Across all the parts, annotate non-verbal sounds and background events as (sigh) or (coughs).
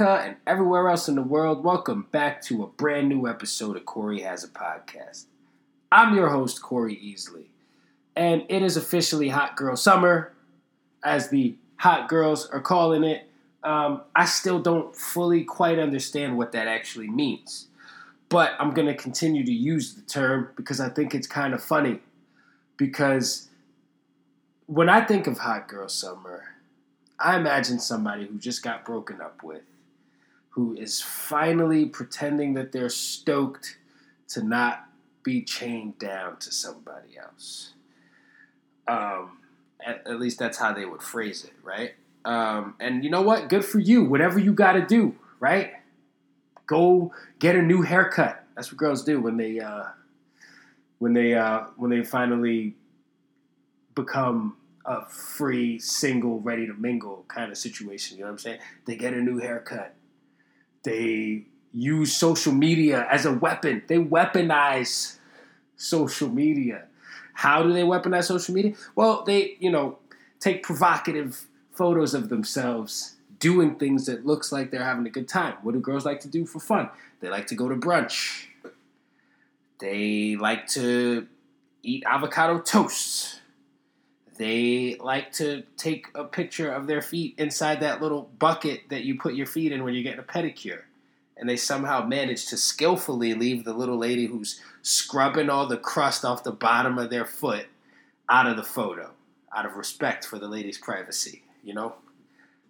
America and everywhere else in the world, welcome back to a brand new episode of Corey Has a Podcast. I'm your host, Corey Easley, and it is officially Hot Girl Summer, as the hot girls are calling it. Um, I still don't fully quite understand what that actually means, but I'm going to continue to use the term because I think it's kind of funny. Because when I think of Hot Girl Summer, I imagine somebody who just got broken up with, who is finally pretending that they're stoked to not be chained down to somebody else. Um, at, at least that's how they would phrase it, right? Um, and you know what? Good for you. Whatever you got to do, right? Go get a new haircut. That's what girls do when they uh, when they uh, when they finally become a free, single, ready to mingle kind of situation. You know what I'm saying? They get a new haircut. They use social media as a weapon. They weaponize social media. How do they weaponize social media? Well, they, you know, take provocative photos of themselves doing things that looks like they're having a good time. What do girls like to do for fun? They like to go to brunch. They like to eat avocado toasts they like to take a picture of their feet inside that little bucket that you put your feet in when you're getting a pedicure. And they somehow manage to skillfully leave the little lady who's scrubbing all the crust off the bottom of their foot out of the photo, out of respect for the lady's privacy, you know?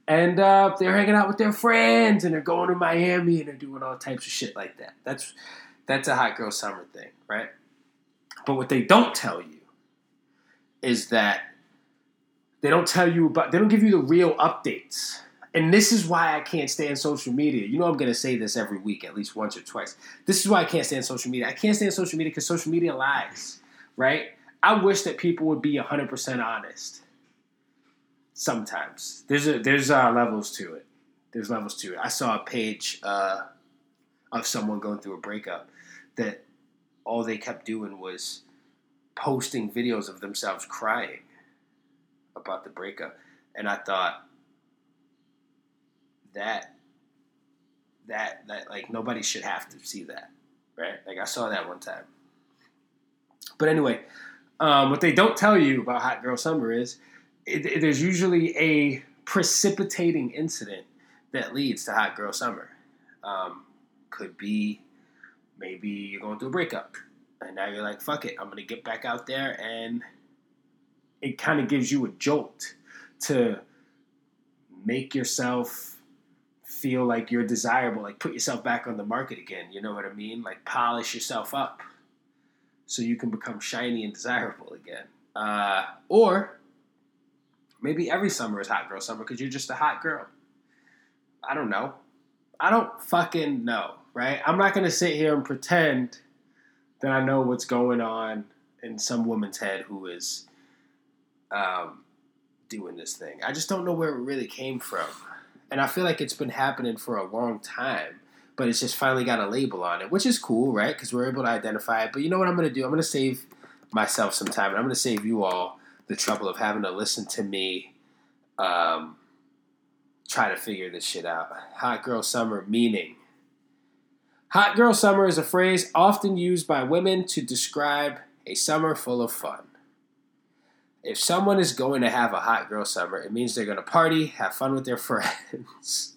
And uh, they're hanging out with their friends and they're going to Miami and they're doing all types of shit like that. That's that's a hot girl summer thing, right? But what they don't tell you is that they don't tell you about, they don't give you the real updates. And this is why I can't stand social media. You know, I'm going to say this every week, at least once or twice. This is why I can't stand social media. I can't stand social media because social media lies, right? I wish that people would be 100% honest. Sometimes there's a, there's uh, levels to it. There's levels to it. I saw a page uh, of someone going through a breakup that all they kept doing was posting videos of themselves crying about the breakup, and I thought that that that like nobody should have to see that, right? Like I saw that one time. But anyway, um, what they don't tell you about Hot Girl Summer is it, it, there's usually a precipitating incident that leads to Hot Girl Summer. Um, could be maybe you're going through a breakup, and now you're like, "Fuck it, I'm gonna get back out there and." It kind of gives you a jolt to make yourself feel like you're desirable, like put yourself back on the market again. You know what I mean? Like polish yourself up so you can become shiny and desirable again. Uh, or maybe every summer is hot girl summer because you're just a hot girl. I don't know. I don't fucking know, right? I'm not to sit here and pretend that I know what's going on in some woman's head who is um, doing this thing. I just don't know where it really came from. And I feel like it's been happening for a long time, but it's just finally got a label on it, which is cool, right? Because we're able to identify it. But you know what I'm going to do? I'm going to save myself some time, and I'm going to save you all the trouble of having to listen to me um, try to figure this shit out. Hot girl summer meaning. Hot girl summer is a phrase often used by women to describe a summer full of fun. If someone is going to have a hot girl summer, it means they're going to party, have fun with their (laughs) friends,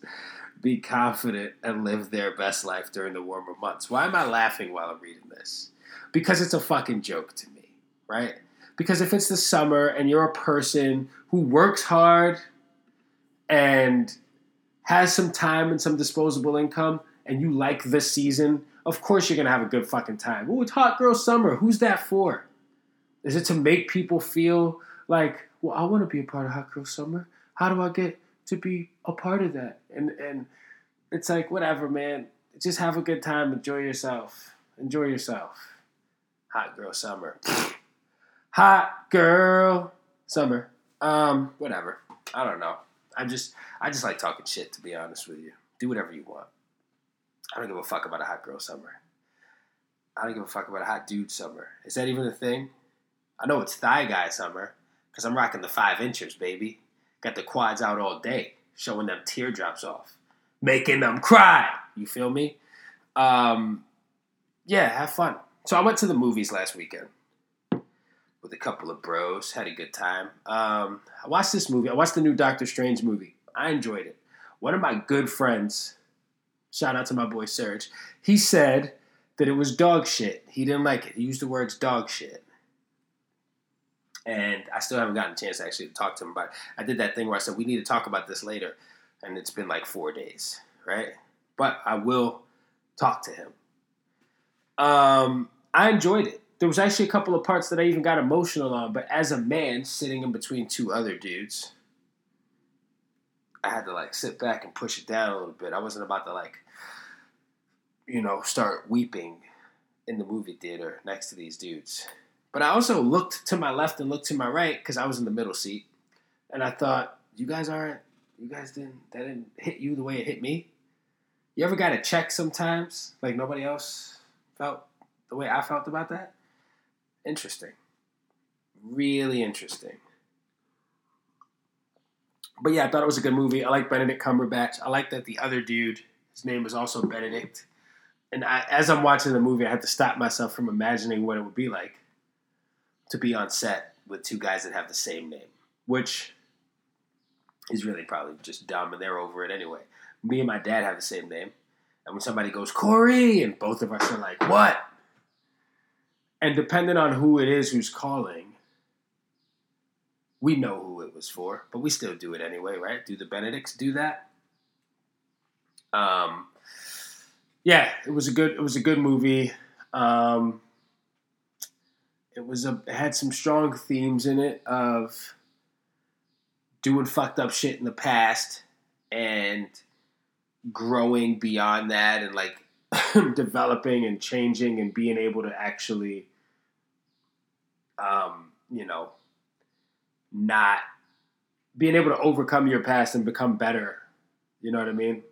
be confident, and live their best life during the warmer months. Why am I laughing while I'm reading this? Because it's a fucking joke to me, right? Because if it's the summer and you're a person who works hard and has some time and some disposable income and you like this season, of course you're gonna have a good fucking time. Ooh, it's hot girl summer. Who's that for? Is it to make people feel like, well, I want to be a part of Hot Girl Summer. How do I get to be a part of that? And and it's like whatever, man. Just have a good time. Enjoy yourself. Enjoy yourself. Hot Girl Summer. (laughs) Hot Girl Summer. Um, whatever. I don't know. I just I just like talking shit to be honest with you. Do whatever you want. I don't give a fuck about a hot girl summer. I don't give a fuck about a hot dude summer. Is that even a thing? I know it's thigh guy summer because I'm rocking the five inches, baby. Got the quads out all day, showing them teardrops off. making them cry. You feel me? Um, yeah, have fun. So I went to the movies last weekend with a couple of bros. Had a good time. Um, I watched this movie. I watched the new Doctor Strange movie. I enjoyed it. One of my good friends, shout out to my boy Serge, he said that it was dog shit. He didn't like it. He used the words dog shit. And I still haven't gotten a chance to actually talk to him about it. I did that thing where I said, we need to talk about this later. And it's been like four days, right? But I will talk to him. Um, I enjoyed it. There was actually a couple of parts that I even got emotional on, but as a man sitting in between two other dudes, I had to like sit back and push it down a little bit. I wasn't about to like, you know, start weeping in the movie theater next to these dudes. But I also looked to my left and looked to my right because I was in the middle seat, and I thought, you guys aren't, you guys didn't, that didn't hit you the way it hit me. You ever got a check sometimes, like nobody else felt the way I felt about that? Interesting. Really interesting. But yeah, I thought it was a good movie. I like Benedict Cumberbatch. I like that the other dude, his name was also Benedict. And I, as I'm watching the movie, I had to stop myself from imagining what it would be like to be on set with two guys that have the same name, which is really probably just dumb, and they're over it anyway. Me and my dad have the same name, and when somebody goes Corey, and both of us are like, "What?" And depending on who it is who's calling, we know who it was for, but we still do it anyway, right? Do the Benedicts do that? Um, yeah, it was a good it was a good movie. Um, it was a it had some strong themes in it of doing fucked up shit in the past and growing beyond that and like (coughs) developing and changing and being able to actually um, you know not being able to overcome your past and become better. You know what i mean?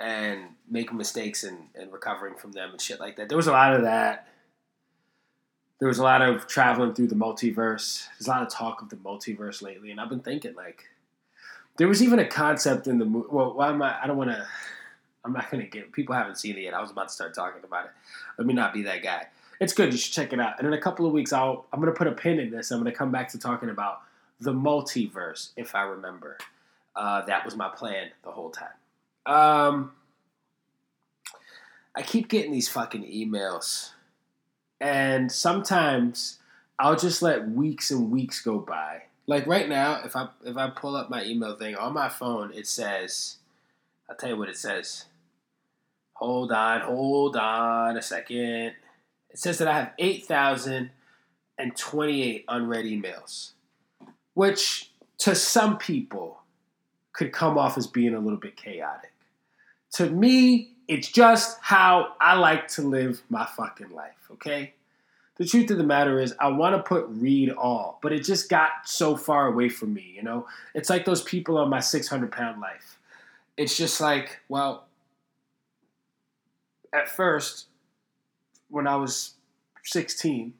And make mistakes and, and recovering from them and shit like that. There was a lot of that there was a lot of traveling through the multiverse. There's a lot of talk of the multiverse lately, and I've been thinking like there was even a concept in the movie. Well, why am I? I don't want to. I'm not gonna get. People haven't seen it yet. I was about to start talking about it. Let me not be that guy. It's good. You should check it out. And in a couple of weeks, I'll I'm gonna put a pin in this. I'm gonna come back to talking about the multiverse, if I remember. Uh, that was my plan the whole time. Um, I keep getting these fucking emails and sometimes I'll just let weeks and weeks go by. Like right now, if I if I pull up my email thing on my phone, it says, I'll tell you what it says. Hold on, hold on a second. It says that I have eight thousand and twenty-eight unread emails, which to some people could come off as being a little bit chaotic. To me, it's just how I like to live my fucking life, okay? The truth of the matter is, I want to put read all, but it just got so far away from me, you know? It's like those people on my 600 pound life. It's just like, well, at first, when I was 16,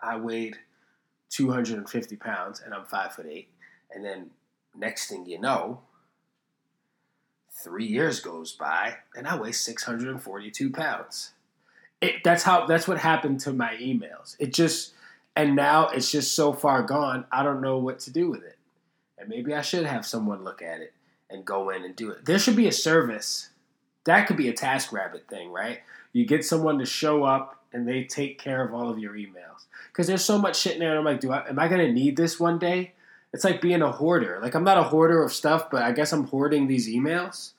I weighed 250 pounds and I'm five foot eight. And then next thing you know, Three years goes by and I weigh 642 pounds. It, that's how that's what happened to my emails. It just and now it's just so far gone. I don't know what to do with it. And maybe I should have someone look at it and go in and do it. There should be a service. That could be a TaskRabbit thing, right? You get someone to show up and they take care of all of your emails. Because there's so much shit in there. And I'm like, do I am I gonna need this one day? it's like being a hoarder. Like I'm not a hoarder of stuff, but I guess I'm hoarding these emails,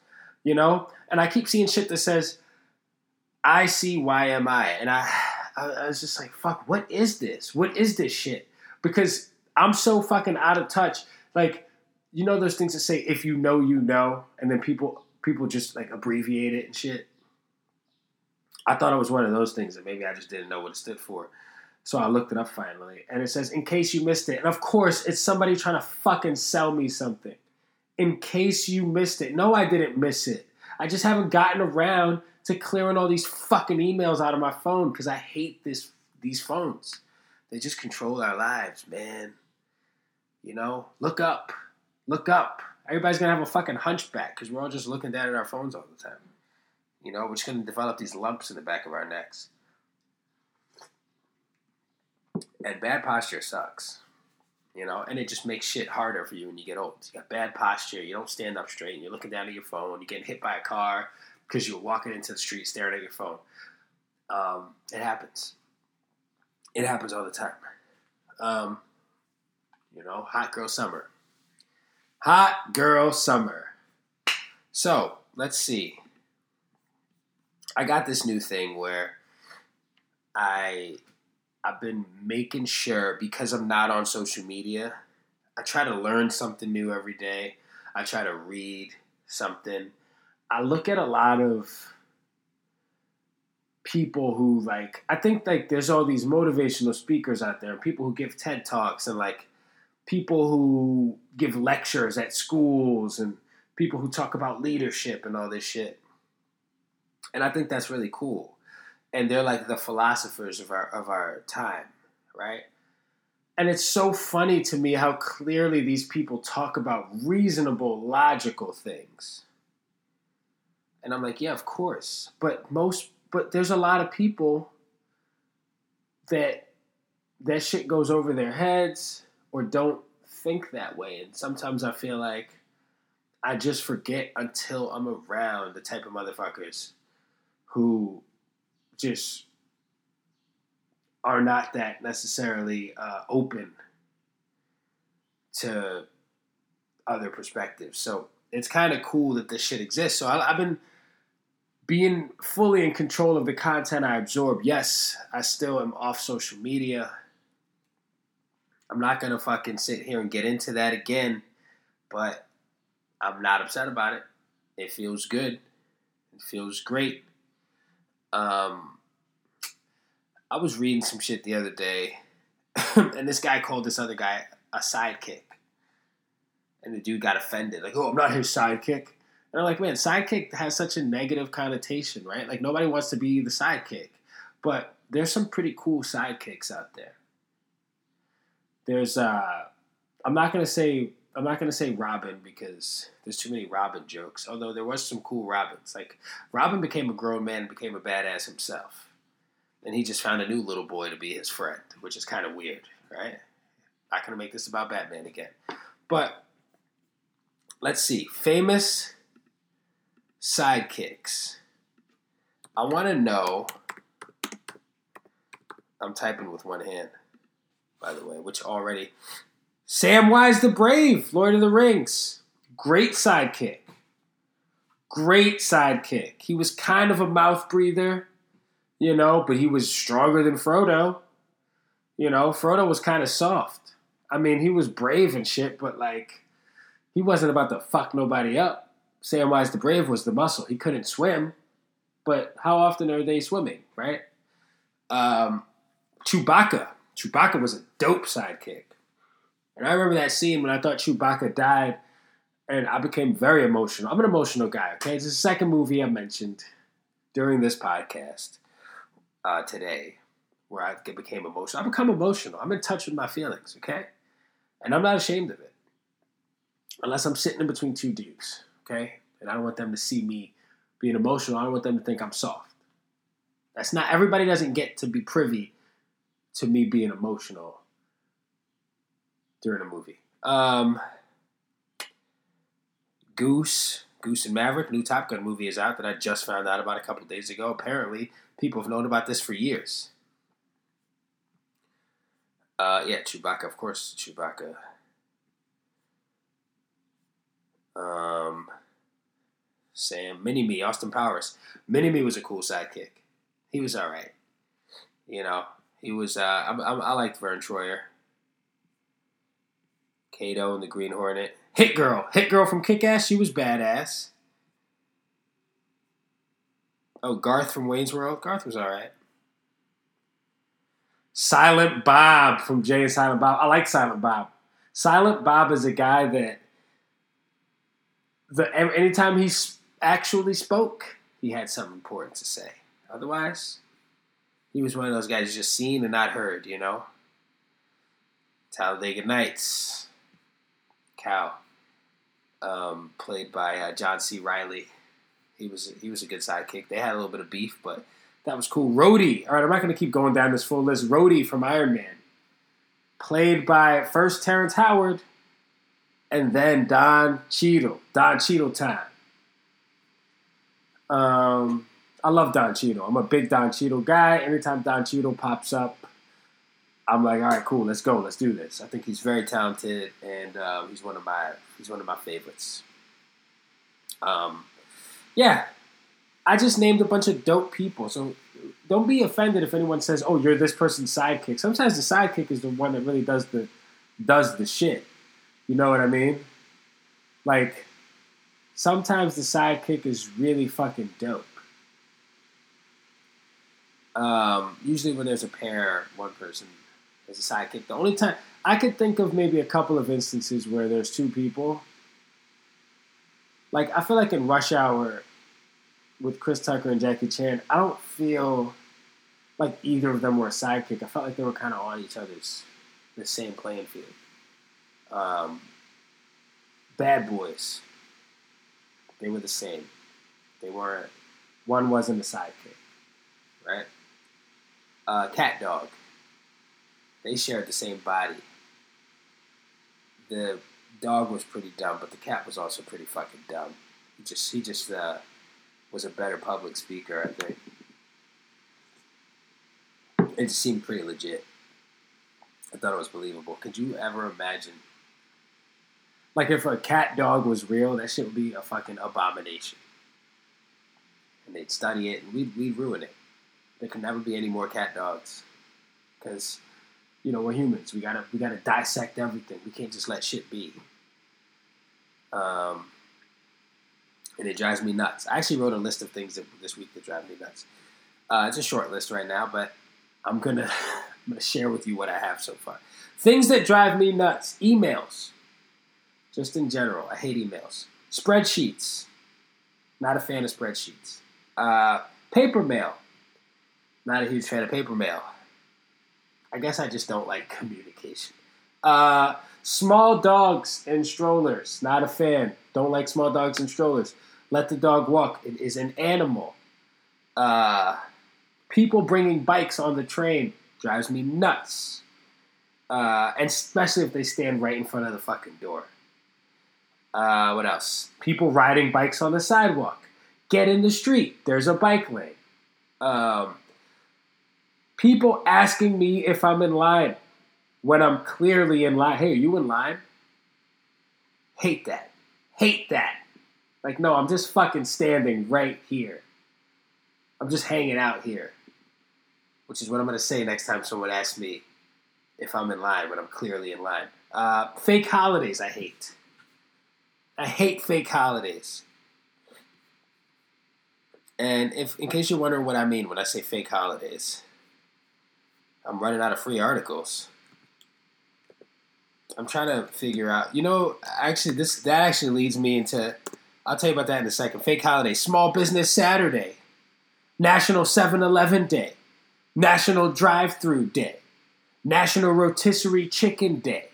you know. And I keep seeing shit that says, "ICYMI," and I, I was just like, "Fuck, what is this? What is this shit?" Because I'm so fucking out of touch. Like, you know those things that say, "If you know, you know," and then people people just like abbreviate it and shit. I thought it was one of those things, and maybe I just didn't know what it stood for. So I looked it up finally, and it says, in case you missed it. And of course, it's somebody trying to fucking sell me something. In case you missed it. No, I didn't miss it. I just haven't gotten around to clearing all these fucking emails out of my phone because I hate this these phones. They just control our lives, man. You know, look up. Look up. Everybody's gonna have a fucking hunchback because we're all just looking down at our phones all the time. You know, we're just gonna develop these lumps in the back of our necks. And bad posture sucks. You know, and it just makes shit harder for you when you get old. You got bad posture, you don't stand up straight, and you're looking down at your phone, you're getting hit by a car because you're walking into the street staring at your phone. Um, it happens. It happens all the time. Um, you know, hot girl summer. Hot girl summer. So let's see. I got this new thing where I I've been making sure because I'm not on social media, I try to learn something new every day. I try to read something. I look at a lot of people who like I think like there's all these motivational speakers out there people who give TED Talks and like people who give lectures at schools and people who talk about leadership and all this shit. And I think that's really cool. And they're like the philosophers of our of our time, right? And it's so funny to me how clearly these people talk about reasonable, logical things. And I'm like, yeah, of course. But most but there's a lot of people that that shit goes over their heads or don't think that way. And sometimes I feel like I just forget until I'm around the type of motherfuckers who just are not that necessarily uh, open to other perspectives. So it's kind of cool that this shit exists. So I, I've been being fully in control of the content I absorb. Yes, I still am off social media. I'm not gonna fucking sit here and get into that again, but I'm not upset about it. It feels good. It feels great. Um, I was reading some shit the other day, (laughs) and this guy called this other guy a sidekick, and the dude got offended, like, "Oh, I'm not his sidekick." And I'm like, man, sidekick has such a negative connotation, right? Like nobody wants to be the sidekick, but there's some pretty cool sidekicks out there there's uh I'm not gonna say I'm not gonna say Robin because there's too many Robin jokes. Although there was some cool Robins. Like Robin became a grown man and became a badass himself. And he just found a new little boy to be his friend, which is kind of weird, right? Not gonna make this about Batman again. But let's see. Famous sidekicks. I wanna know I'm typing with one hand by the way, which already. Samwise the Brave, Lord of the Rings. Great sidekick. Great sidekick. He was kind of a mouth breather, you know, but he was stronger than Frodo. You know, Frodo was kind of soft. I mean, he was brave and shit, but like, he wasn't about to fuck nobody up. Samwise the Brave was the muscle. He couldn't swim, but how often are they swimming, right? Um, Chewbacca, Chewbacca was a dope sidekick. And I remember that scene when I thought Chewbacca died, and I became very emotional. I'm an emotional guy, okay? It's the second movie I mentioned during this podcast uh, today where I became emotional. I become emotional. I'm in touch with my feelings, okay? And I'm not ashamed of it. Unless I'm sitting in between two dudes, okay? And I don't want them to see me being emotional. I don't want them to think I'm soft. That's not, everybody doesn't get to be privy to me being emotional during a movie. Um, Goose, Goose and Maverick, new Top Gun movie is out that I just found out about a couple days ago. Apparently, people have known about this for years. Uh, yeah, Chewbacca, of course, Chewbacca. Um, Sam, Mini Me, Austin Powers. Mini Me was a cool sidekick. He was all right. You know, he was. Uh, I, I, I liked Verne Troyer. Kato and the Green Hornet. Hit Girl. Hit Girl from Kick Ass. She was badass. Oh, Garth from Wayne's World. Garth was alright. Silent Bob from Jay and Silent Bob. I like Silent Bob. Silent Bob is a guy that the anytime he actually spoke, he had something important to say. Otherwise, he was one of those guys just seen and not heard, you know? Talladega Nights. Cal. um, played by uh, John C. Reilly. He was he was a good sidekick. They had a little bit of beef, but that was cool. Rhodey. All right, I'm not going to keep going down this full list. Rhodey from Iron Man, played by first Terrence Howard, and then Don Cheadle. Don Cheadle time. Um, I love Don Cheadle. I'm a big Don Cheadle guy. Anytime Don Cheadle pops up, I'm like, all right, cool, let's go, let's do this. I think he's very talented, and uh, he's one of my he's one of my favorites. Um, yeah, I just named a bunch of dope people, so don't be offended if anyone says, "Oh, you're this person's sidekick." Sometimes the sidekick is the one that really does the does the shit. You know what I mean? Like sometimes the sidekick is really fucking dope. Um, usually, when there's a pair, one person is a sidekick. The only time I could think of maybe a couple of instances where there's two people. Like I feel like in Rush Hour with Chris Tucker and Jackie Chan, I don't feel like either of them were a sidekick. I felt like they were kind of on each other's the same playing field. Um, Bad Boys, they were the same. They weren't. One wasn't a sidekick, right? Uh, Cat Dog, they shared the same body. The dog was pretty dumb, but the cat was also pretty fucking dumb. He just he just uh, was a better public speaker, I think. It seemed pretty legit. I thought it was believable. Could you ever imagine? Like if a cat dog was real, that shit would be a fucking abomination. And they'd study it, and we'd, we'd ruin it. There could never be any more cat dogs, because you know we're humans. We gotta we gotta dissect everything. We can't just let shit be. Um, and it drives me nuts. I actually wrote a list of things that, this week that drive me nuts. Uh, it's a short list right now, but I'm gonna (laughs) I'm gonna share with you what I have so far. Things that drive me nuts: emails, just in general. I hate emails. Spreadsheets. Not a fan of spreadsheets. Uh, paper mail. Not a huge fan of paper mail. I guess I just don't like (laughs) communication. Uh, small dogs and strollers. Not a fan. Don't like small dogs and strollers. Let the dog walk. It is an animal. Uh, people bringing bikes on the train drives me nuts. Uh, and especially if they stand right in front of the fucking door. Uh, what else? People riding bikes on the sidewalk. Get in the street. There's a bike lane. Um, people asking me if I'm in line when I'm clearly in line. Hey, are you in line? Hate that. Hate that. Like, no, I'm just fucking standing right here. I'm just hanging out here. Which is what I'm going to say next time someone asks me if I'm in line when I'm clearly in line. Uh, fake holidays, I hate. I hate fake holidays. And if, in case you're wondering what I mean when I say fake holidays, I'm running out of free articles. I'm trying to figure out. You know, actually, this that actually leads me into. I'll tell you about that in a second. Fake holiday, Small Business Saturday, National 7-Eleven Day, National Drive-Through Day, National Rotisserie Chicken Day,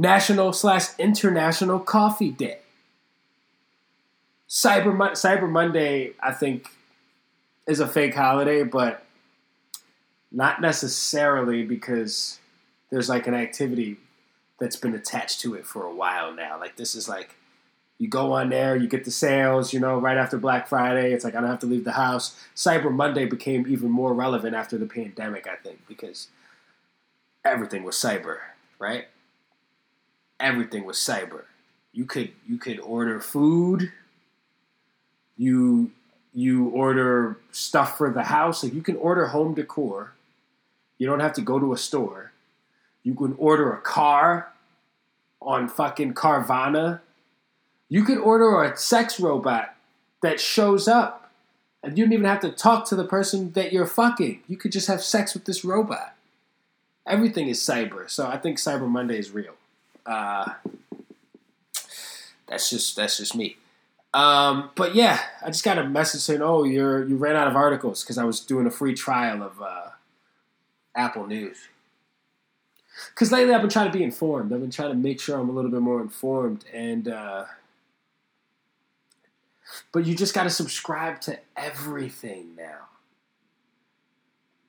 National slash International Coffee Day. Cyber Mo- Cyber Monday, I think, is a fake holiday, but not necessarily because there's like an activity that's been attached to it for a while now. Like this is like you go on there, you get the sales, you know, right after Black Friday. It's like I don't have to leave the house. Cyber Monday became even more relevant after the pandemic, I think, because everything was cyber, right? Everything was cyber. You could you could order food. You you order stuff for the house. Like you can order home decor. You don't have to go to a store. You can order a car on fucking Carvana. You could order a sex robot that shows up. And you don't even have to talk to the person that you're fucking. You could just have sex with this robot. Everything is cyber. So I think Cyber Monday is real. Uh, that's just that's just me. Um, but yeah, I just got a message saying, "Oh, you're you ran out of articles because I was doing a free trial of uh, Apple News." because lately I've been trying to be informed. I've been trying to make sure I'm a little bit more informed, and uh, but you just got to subscribe to everything now.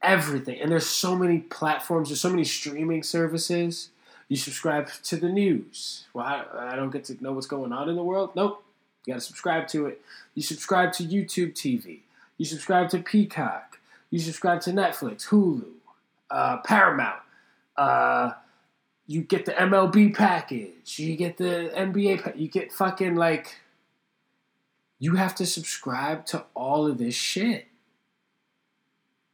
Everything, and there's so many platforms. There's so many streaming services. You subscribe to the news. Well, I, I don't get to know what's going on in the world. Nope, you got to subscribe to it. You subscribe to YouTube TV. You subscribe to Peacock. You subscribe to Netflix, Hulu, uh, Paramount. Uh, you get the MLB package. You get the NBA. Pa- you get fucking like. You have to subscribe to all of this shit.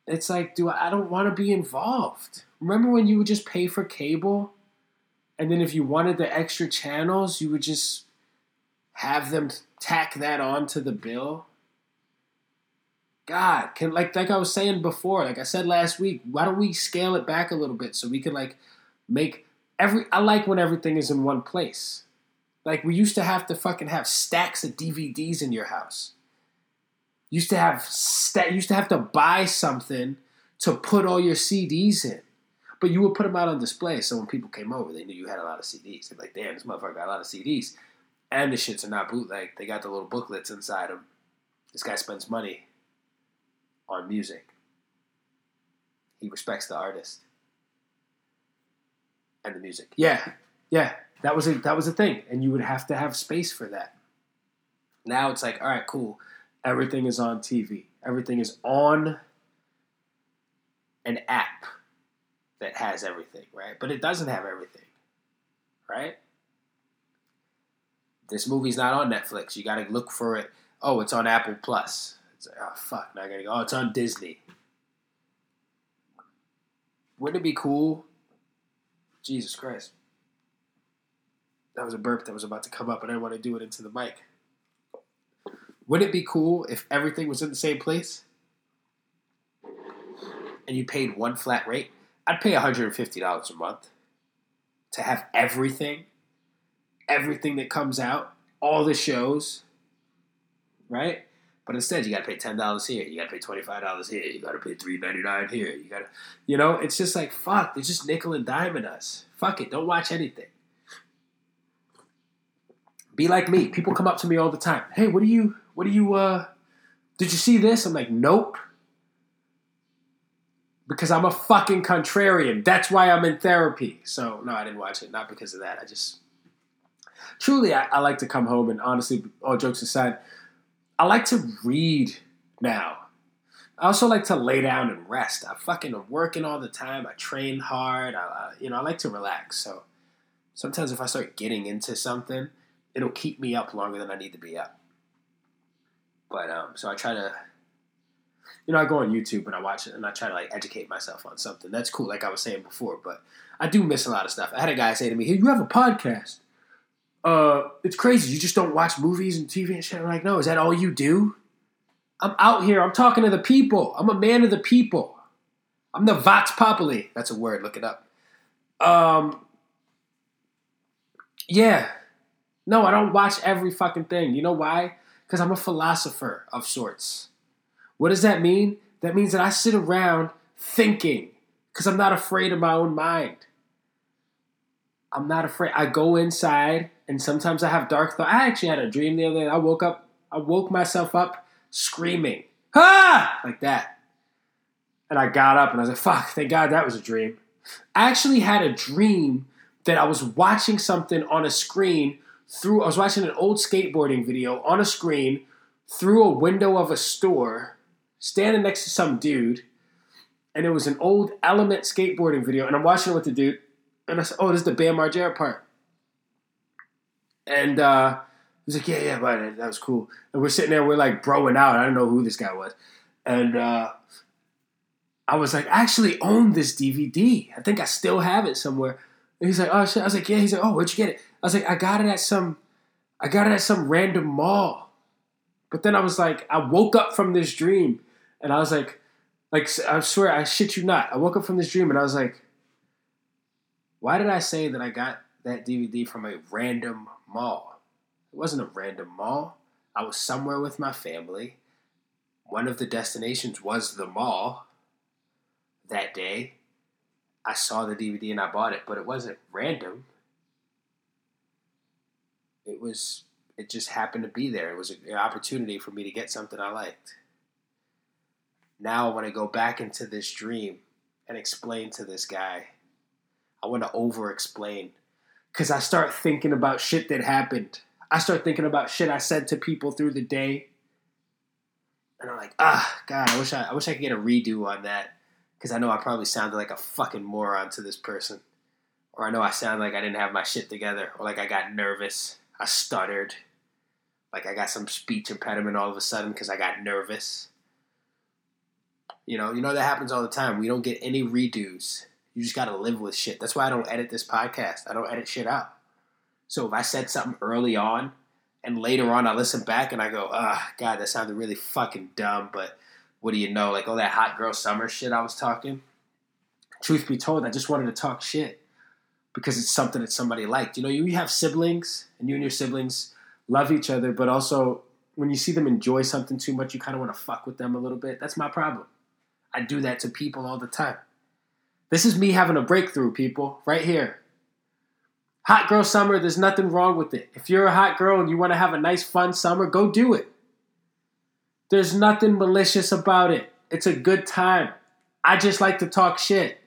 It's like, do I, I don't want to be involved. Remember when you would just pay for cable, and then if you wanted the extra channels, you would just have them tack that onto the bill. God, can like like I was saying before, like I said last week, why don't we scale it back a little bit so we can like make every I like when everything is in one place. Like we used to have to fucking have stacks of DVDs in your house. Used to have sta- used to have to buy something to put all your CDs in. But you would put them out on display so when people came over, they knew you had a lot of CDs. They're like, damn, this motherfucker got a lot of CDs. And the shits are not bootleg. They got the little booklets inside them. This guy spends money on music. He respects the artist and the music. Yeah, yeah, that was a that was a thing, and you would have to have space for that. Now it's like, all right, cool. Everything is on TV. Everything is on an app that has everything, right? But it doesn't have everything, right? This movie's not on Netflix. You got to look for it. Oh, it's on Apple Plus. It's like, oh fuck, now I gotta go. Oh, it's on Disney. Wouldn't it be cool? Jesus Christ. That was a burp that was about to come up, and I didn't want to do it into the mic. Wouldn't it be cool if everything was in the same place? And you paid one flat rate? I'd pay $150 a month to have everything, everything that comes out, all the shows, right? But instead, you got to pay ten dollars here. You got to pay twenty five dollars here. You got to pay three ninety nine here. You got to, you know, it's just like fuck. They're just nickel and diming us. Fuck it. Don't watch anything. Be like me. People come up to me all the time. Hey, what do you? What do you? uh Did you see this? I'm like, nope. Because I'm a fucking contrarian. That's why I'm in therapy. So no, I didn't watch it. Not because of that. I just truly, I, I like to come home and honestly, all jokes aside. I like to read now. I also like to lay down and rest. I fucking am working all the time. I train hard. I, you know, I like to relax. So sometimes if I start getting into something, it'll keep me up longer than I need to be up. But um, so I try to, you know, I go on YouTube and I watch it and I try to like educate myself on something. That's cool, like I was saying before. But I do miss a lot of stuff. I had a guy say to me, "Hey, you have a podcast." uh, it's crazy. You just don't watch movies and TV and shit. I'm like, no, is that all you do? I'm out here. I'm talking to the people. I'm a man of the people. I'm the Vox Populi. That's a word. Look it up. Um, yeah. No, I don't watch every fucking thing. You know why? Because I'm a philosopher of sorts. What does that mean? That means that I sit around thinking because I'm not afraid of my own mind. I'm not afraid. I go inside and sometimes I have dark thoughts. I actually had a dream the other day. I woke up, I woke myself up screaming, ah, like that. And I got up and I was like, fuck, thank God that was a dream. I actually had a dream that I was watching something on a screen through, I was watching an old skateboarding video on a screen through a window of a store, standing next to some dude. And it was an old Element skateboarding video. And I'm watching it with the dude. And I said, oh, this is the Bam Margera part. And uh, he's like, yeah, yeah, but that was cool. And we're sitting there, we're like broing out. I don't know who this guy was. And uh, I was like, I actually own this DVD. I think I still have it somewhere. And he's like, oh shit. I was like, yeah. He's like, oh, where'd you get it? I was like, I got it at some, I got it at some random mall. But then I was like, I woke up from this dream, and I was like, like I swear, I shit you not. I woke up from this dream, and I was like, why did I say that I got that DVD from a random mall? It wasn't a random mall. I was somewhere with my family. One of the destinations was the mall that day. I saw the DVD and I bought it, but it wasn't random. It was it just happened to be there. It was an opportunity for me to get something I liked. Now I want to go back into this dream and explain to this guy. I want to over explain because I start thinking about shit that happened. I start thinking about shit I said to people through the day. And I'm like, ah, God, I wish I, I wish I could get a redo on that because I know I probably sounded like a fucking moron to this person, or I know I sound like I didn't have my shit together, or like I got nervous, I stuttered, like I got some speech impediment all of a sudden because I got nervous. You know, you know that happens all the time. We don't get any redos. You just got to live with shit. That's why I don't edit this podcast. I don't edit shit out. So if I said something early on and later on I listen back and I go, ah, God, that sounded really fucking dumb, but what do you know? Like all that hot girl summer shit I was talking. Truth be told, I just wanted to talk shit because it's something that somebody liked. You know, you have siblings and you and your siblings love each other, but also when you see them enjoy something too much, you kind of want to fuck with them a little bit. That's my problem. I do that to people all the time. This is me having a breakthrough, people, right here. Hot girl summer, there's nothing wrong with it. If you're a hot girl and you want to have a nice, fun summer, go do it. There's nothing malicious about it. It's a good time. I just like to talk shit.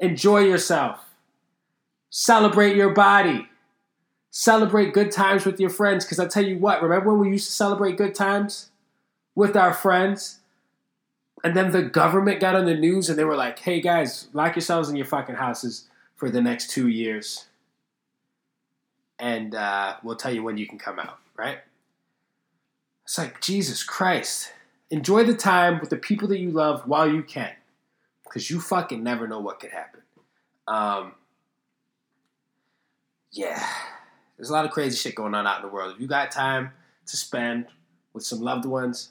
Enjoy yourself. Celebrate your body. Celebrate good times with your friends. Because I tell you what, remember when we used to celebrate good times with our friends? And then the government got on the news and they were like, hey guys, lock yourselves in your fucking houses for the next two years. And uh, we'll tell you when you can come out, right? It's like, Jesus Christ. Enjoy the time with the people that you love while you can. Because you fucking never know what could happen. Um, yeah. There's a lot of crazy shit going on out in the world. If you got time to spend with some loved ones,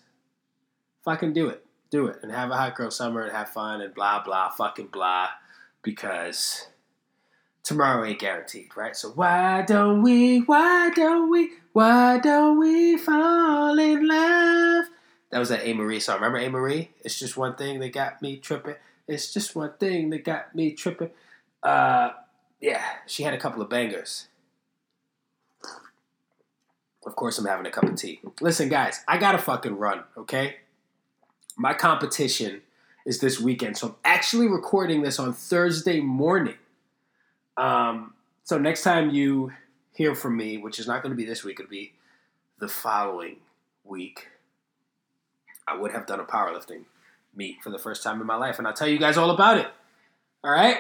fucking do it. Do it. And have a hot girl summer and have fun and blah, blah, fucking blah. Because tomorrow ain't guaranteed, right? So why don't we, why don't we, why don't we fall in love? That was that Amerie song. Remember Amerie? It's just one thing that got me tripping. It's just one thing that got me tripping. Uh, yeah, she had a couple of bangers. Of course, I'm having a cup of tea. Listen, guys, I gotta fucking run, okay? My competition is this weekend, so I'm actually recording this on Thursday morning. Um, so next time you hear from me, which is not going to be this week, it'll be the following week. I would have done a powerlifting meet for the first time in my life, and I'll tell you guys all about it. All right?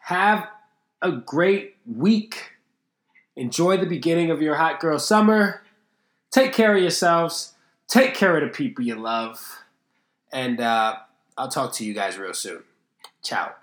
Have a great week. Enjoy the beginning of your hot girl summer. Take care of yourselves. Take care of the people you love. And uh, I'll talk to you guys real soon. Ciao.